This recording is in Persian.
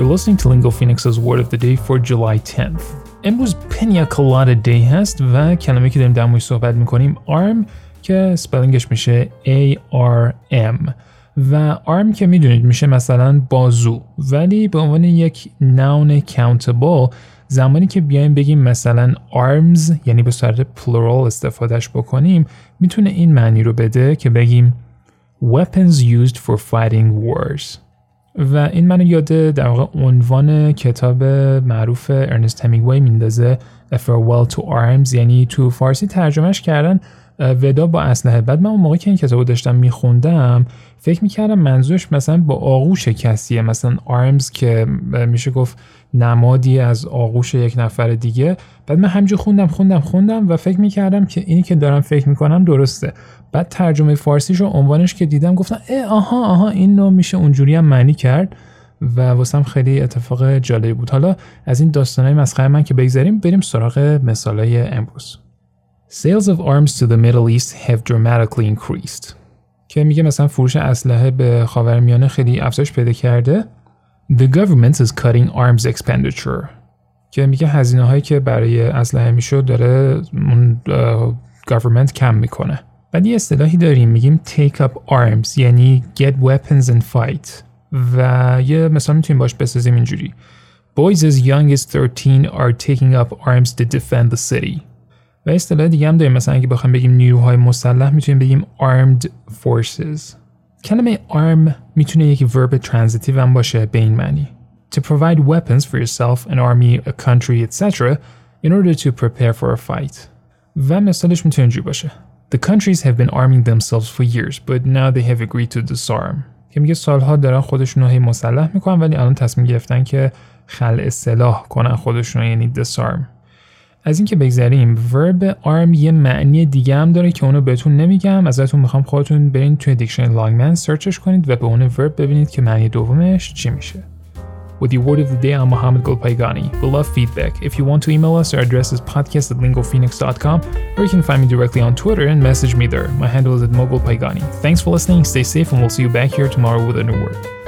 You're listening to Lingo Phoenix's Word of the Day for July 10th. امروز پنیا کلادا دی هست و کلمه که داریم در موردش صحبت می‌کنیم arm که سپلینگش میشه A-R-M و arm که می‌دونید میشه مثلا بازو ولی به عنوان یک noun countable. زمانی که بیایم بگیم مثلا arms یعنی به صورت plural استفادهش بکنیم می‌تونه این معنی رو بده که بگیم weapons used for fighting wars. و این منو یاد در واقع عنوان کتاب معروف ارنست همینگوی میندازه A Farewell to Arms یعنی تو فارسی ترجمهش کردن ودا با اسلحه. بعد من اون موقع که این کتابو داشتم میخوندم فکر می‌کردم منظورش مثلا با آغوش کسیه. مثلا آرمز که میشه گفت نمادی از آغوش یک نفر دیگه بعد من همجور خوندم خوندم خوندم و فکر می‌کردم که اینی که دارم فکر می‌کنم درسته بعد ترجمه فارسیش رو عنوانش که دیدم گفتم اه آها آها این نوع میشه اونجوری هم معنی کرد و واسم خیلی اتفاق جالبی بود حالا از این داستانهای مسخره من که بگذاریم بریم سراغ مثالای امروز Sales of arms to the Middle East have dramatically increased. که میگه مثلا فروش اسلحه به خاورمیانه خیلی افزایش پیدا کرده. The government is cutting arms expenditure. که میگه هزینه هایی که برای اسلحه می‌شد داره اون government کم می‌کنه. بعد یه اصطلاحی داریم میگیم take up arms یعنی get weapons and fight. و یه مثال می‌تونیم باش بسازیم اینجوری. Boys as young as 13 are taking up arms to defend the city. و اصطلاح دیگه هم داریم مثلا اگه بخوایم بگیم نیروهای مسلح می‌تونیم بگیم armed forces کلمه arm می‌تونه یک verb transitive هم باشه به این معنی to provide weapons for yourself, an army, a country, etc. in order to prepare for a fight و مثالش می‌تونه اینجوری باشه The countries have been arming themselves for years, but now they have agreed to disarm. که میگه سالها دارن خودشون رو هی مسلح می‌کنن ولی الان تصمیم گرفتن که خلع سلاح کنن خودشون یعنی disarm. از اینکه بگذریم ورب arm یه معنی دیگه هم داره که اونو بهتون نمیگم ازتون می‌خوام خودتون برین توی دیکشنری لانگمن سرچش کنید و به اون ورب ببینید که معنی دومش چی میشه With the word of the day, I'm Mohammed Golpaigani. We love feedback. If you want to email us, our address is podcast at lingophoenix.com, or you can find me directly on Twitter and message me there. My handle is at mogulpaigani. Thanks for listening, stay safe, and we'll see you back here tomorrow with a new word.